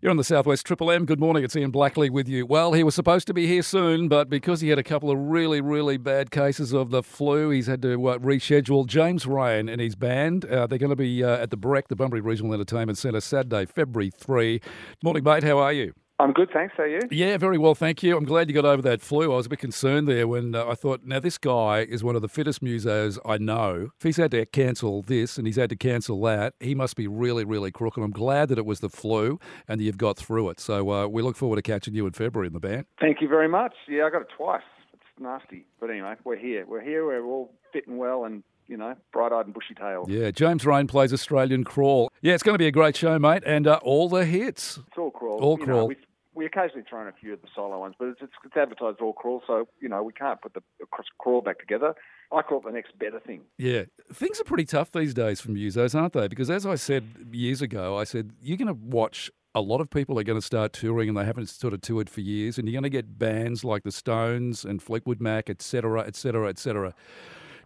You're on the Southwest Triple M. Good morning. It's Ian Blackley with you. Well, he was supposed to be here soon, but because he had a couple of really, really bad cases of the flu, he's had to uh, reschedule. James Reyne and his band, uh, they're going to be uh, at the BREC, the Bunbury Regional Entertainment Centre, Saturday, February 3. Morning, mate. How are you? I'm good, thanks. How are you? Yeah, very well, thank you. I'm glad you got over that flu. I was a bit concerned there when uh, I thought, now this guy is one of the fittest musos I know. If he's had to cancel this and he's had to cancel that, he must be really, really crook. And I'm glad that it was the flu and that you've got through it. So uh, we look forward to catching you in February in the band. Thank you very much. Yeah, I got it twice. It's nasty, but anyway, we're here. We're here. We're all fit and well, and you know, bright-eyed and bushy-tailed. Yeah, James Reyne plays Australian Crawl. Yeah, it's going to be a great show, mate, and uh, all the hits. It's all crawl. All You crawl. Know, we, we occasionally throw in a few of the solo ones, but it's, it's, it's advertised all crawl, so you know we can't put the crawl back together. I call it the next better thing. Yeah, things are pretty tough these days for musos, aren't they? Because as I said years ago, I said you're going to watch. A lot of people are going to start touring, and they haven't sort of toured for years. And you're going to get bands like the Stones and Fleetwood Mac, et cetera, et cetera, et cetera,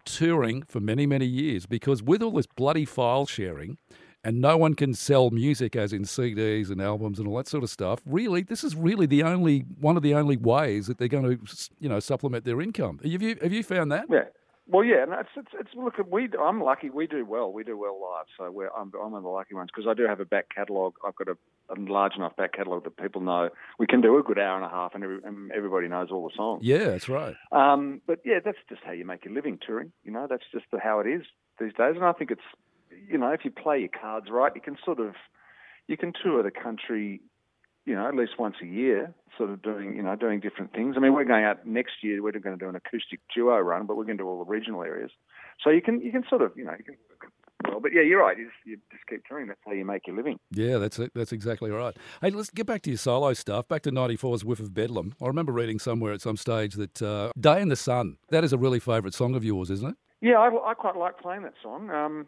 touring for many, many years. Because with all this bloody file sharing, and no one can sell music as in CDs and albums and all that sort of stuff. Really, this is really the only one of the only ways that they're going to, you know, supplement their income. Have you have you found that? Yeah. Well, yeah, no, it's, it's, it's look. We, I'm lucky. We do well. We do well live, so we're, I'm, I'm one of the lucky ones because I do have a back catalogue. I've got a, a large enough back catalogue that people know we can do a good hour and a half, and, every, and everybody knows all the songs. Yeah, that's right. Um, but yeah, that's just how you make your living touring. You know, that's just the, how it is these days. And I think it's, you know, if you play your cards right, you can sort of, you can tour the country, you know, at least once a year, sort of doing, you know, doing different things. I mean, we're going out next year. We're going to do an acoustic duo run, but we're going to do all the regional areas. So you can, you can sort of, you know, you can. Well, but yeah, you're right. You just, you just keep touring. That's how you make your living. Yeah, that's it. That's exactly right. Hey, let's get back to your solo stuff. Back to '94's "Whiff of Bedlam." I remember reading somewhere at some stage that uh, "Day in the Sun" that is a really favourite song of yours, isn't it? Yeah, I, I quite like playing that song. Um,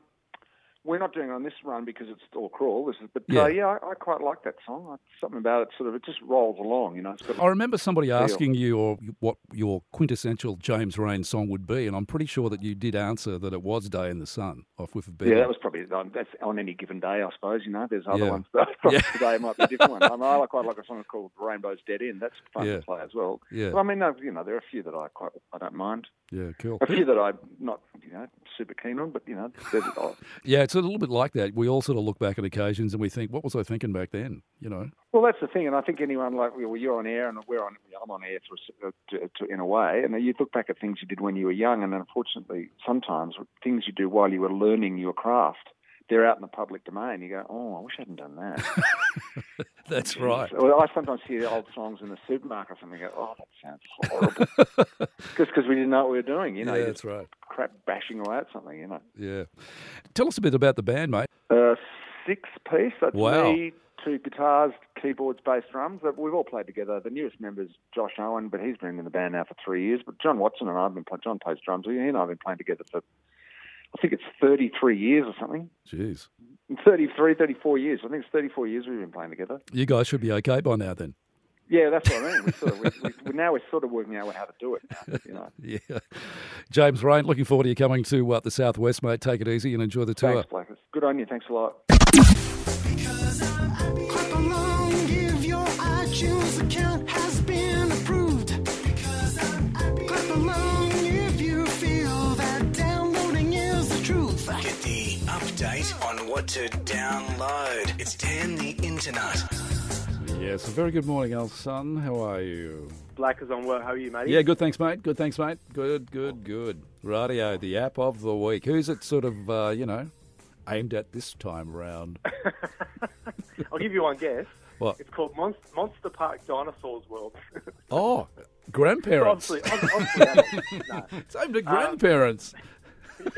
we're not doing it on this run because it's all crawl. This is, but Yeah. uh, yeah, I, I quite like that song. I- Something about it, sort of, it just rolls along. You know, I remember somebody asking you or what your quintessential James Reyne song would be, and I'm pretty sure that you did answer that it was "Day in the Sun" off "Whiff of Bedlam." Yeah, that was probably on, that's on any given day, I suppose. You know, there's other Yeah. ones. But Yeah. today might be a different one. I, mean, I quite like a song called "Rainbow's Dead End." That's fun Yeah. to play as well. Yeah. Well, I mean, you know, there are a few that I quite I don't mind. Yeah, cool. A few that I'm not, you know, super keen on. But you know, Yeah, it's a little bit like that. We all sort of look back at occasions and we think, "What was I thinking back then?" You know. well, that's the thing. And I think anyone like well, you're on air and we're on. I'm on air for, uh, to, to, in a way, and you look back at things you did when you were young, and unfortunately, sometimes things you do while you were learning your craft. They're out in the public domain. You go, oh, I wish I hadn't done that. That's right. Well, I sometimes hear old songs in the supermarket or something. and Go, oh, that sounds horrible. Just Because we didn't know what we were doing. You know, yeah, that's right. crap bashing away at something. You know, Yeah. Tell us a bit about the band, mate. uh, six piece. That's Wow. me, two guitars, keyboards, bass, drums. We've all played together. The newest member's Josh Owen, but he's been in the band now for three years. But John Watson and I've been playing. John plays drums. He and I've been playing together for. I think it's 33 years or something. Jeez. 33, 34 years. I think it's 34 years we've been playing together. You guys should be okay by now then. Yeah, that's what I mean. We sort of, we, we, we, now we're sort of working out how to do it. Now, you know. Yeah. James Reyne, looking forward to you coming to uh, the Southwest, mate. Take it easy and enjoy the tour. Thanks, Blackers. Good on you. Thanks a lot. What to download. It's Dan the Internut. Yes, a very good morning, Al Son. How are you? Black is on work. How are you, mate? Yeah, good, thanks, mate. Good, thanks, mate. Good, good, good. Radio, the app of the week. Who's it sort of, uh, you know, aimed at this time round? I'll give you one guess. What? It's called Mon- Monster Park Dinosaurs World. Oh, grandparents. obviously, ob- obviously no. It's aimed at grandparents.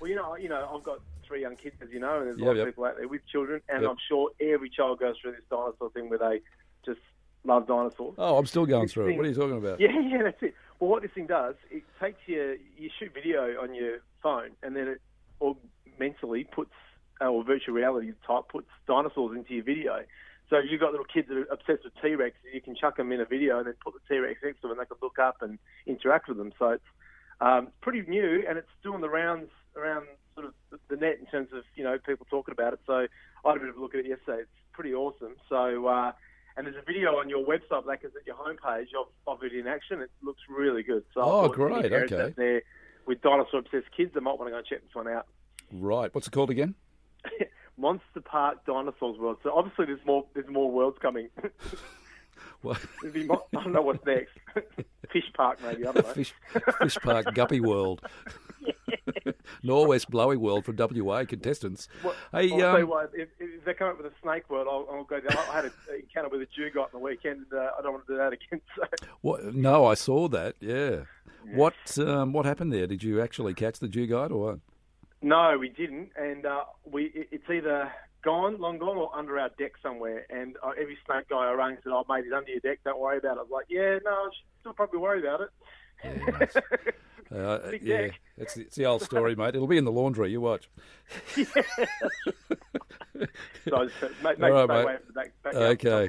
Well, you know, you know, I've got three young kids, as you know, and there's a lot yep. of people out there with children, and Yep. I'm sure every child goes through this dinosaur thing where they just love dinosaurs. oh, I'm still going through it. What are you talking about? Yeah, yeah, that's it. Well, what this thing does, it takes your you shoot video on your phone, and then it or mentally puts uh, or virtual reality type puts dinosaurs into your video. So you've got little kids that are obsessed with T Rex, you can chuck them in a video and then put the T Rex next to them, and they can look up and interact with them. So it's um, pretty new, and it's doing the rounds around sort of the- net in terms of you know people talking about it. So I had a bit of a look at it yesterday. It's pretty awesome. So, uh, and there's a video on your website, like is at your homepage of, of it in action. It looks really good. So, Oh, great, okay. there with dinosaur obsessed kids, they might want to go and check this one out. Right. What's it called again? Monster Park Dinosaurs World. So obviously there's more there's more worlds coming. What? Be I don't know what's next. Fish Park maybe. I don't know. Fish, Fish Park Guppy World. Norwest Blowy World for WA contestants. Well, hey, I'll tell you um, what, if, if they come up with a snake world, I'll, I'll go down. I had an encounter with a Dugite on the weekend. Uh, I don't want to do that again. So. what, no, I saw that. Yeah. What um, what happened there? Did you actually catch the dugite or what? No, we didn't, and uh, we it- it's either gone, long gone, or under our deck somewhere. And uh, every snake guy I rang said, "Oh, mate, it's under your deck. Don't worry about it." I was like, "Yeah, no, I should still probably worry about it." Uh, yeah, it's the, it's the old story, mate. It'll be in the laundry. You watch. So I just, uh, mate, All right, mate. back, back Okay.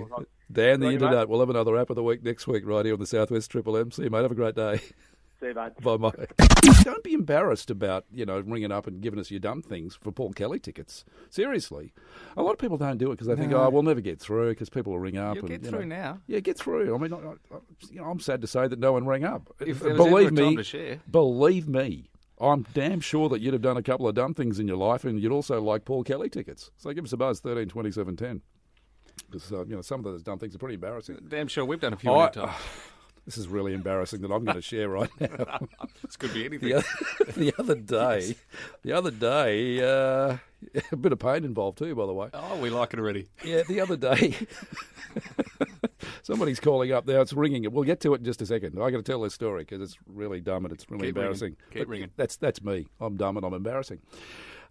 Dan, the mate. Internut. We'll have another app of the week next week, right here on the Southwest Triple M. See you, mate. Have a great day. See you, mate. Bye, mate. Don't be embarrassed about you know ringing up and giving us your dumb things for Paul Kelly tickets. Seriously, a lot of people don't do it because they think, oh, we'll never get through because people will ring up. You'll and, get you through know, now. Yeah, get through. I mean, I, I, you know, I'm sad to say that no one rang up. If there was ever believe a time me, to share. believe me, I'm damn sure that you'd have done a couple of dumb things in your life, and you'd also like Paul Kelly tickets. So give us a buzz, thirteen twenty seven ten. Because uh, you know some of those dumb things are pretty embarrassing. Damn sure we've done a few I- in our time. This is really embarrassing that I'm going to share right now. This could be anything. the, other, the other day, the other day, uh, a bit of pain involved too, by the way. Oh, we like it already. Yeah, the other day, somebody's calling up now. It's ringing. We'll get to it in just a second. I got to tell this story because it's really dumb and it's really Keep ringing. embarrassing. Keep But ringing. That's that's me. I'm dumb and I'm embarrassing.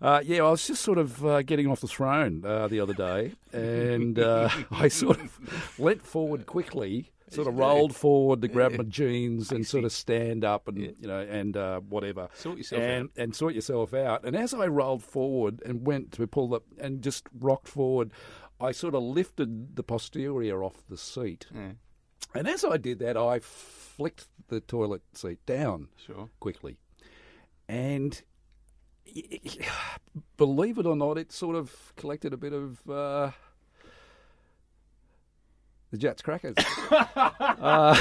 Uh, yeah, I was just sort of uh, getting off the throne uh, the other day, and uh, I sort of leant forward quickly, sort of rolled forward to grab my jeans and sort of stand up and you know and uh, whatever. Sort yourself and, and sort yourself out. And as I rolled forward and went to pull up and just rocked forward, I sort of lifted the posterior off the seat. And as I did that, I flicked the toilet seat down Sure. quickly. And believe it or not, it sort of collected a bit of uh, the Jatz crackers. uh,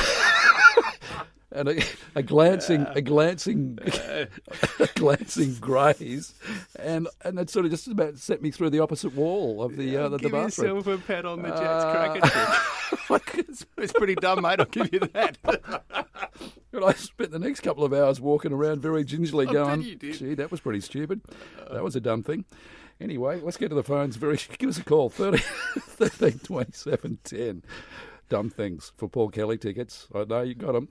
and a, a glancing, a glancing, a glancing graze, and and it sort of just about sent me through the opposite wall of the uh, the, the Give yourself a pat on the Jatz Uh, cracker it's, it's pretty dumb, mate. I'll give you that. And I spent the next couple of hours walking around very gingerly going, gee, that was pretty stupid. That was a dumb thing. Anyway, let's get to the phones. Very, Give us a call, 30, 13 27 10. Dumb things for Paul Kelly tickets. I know you got them.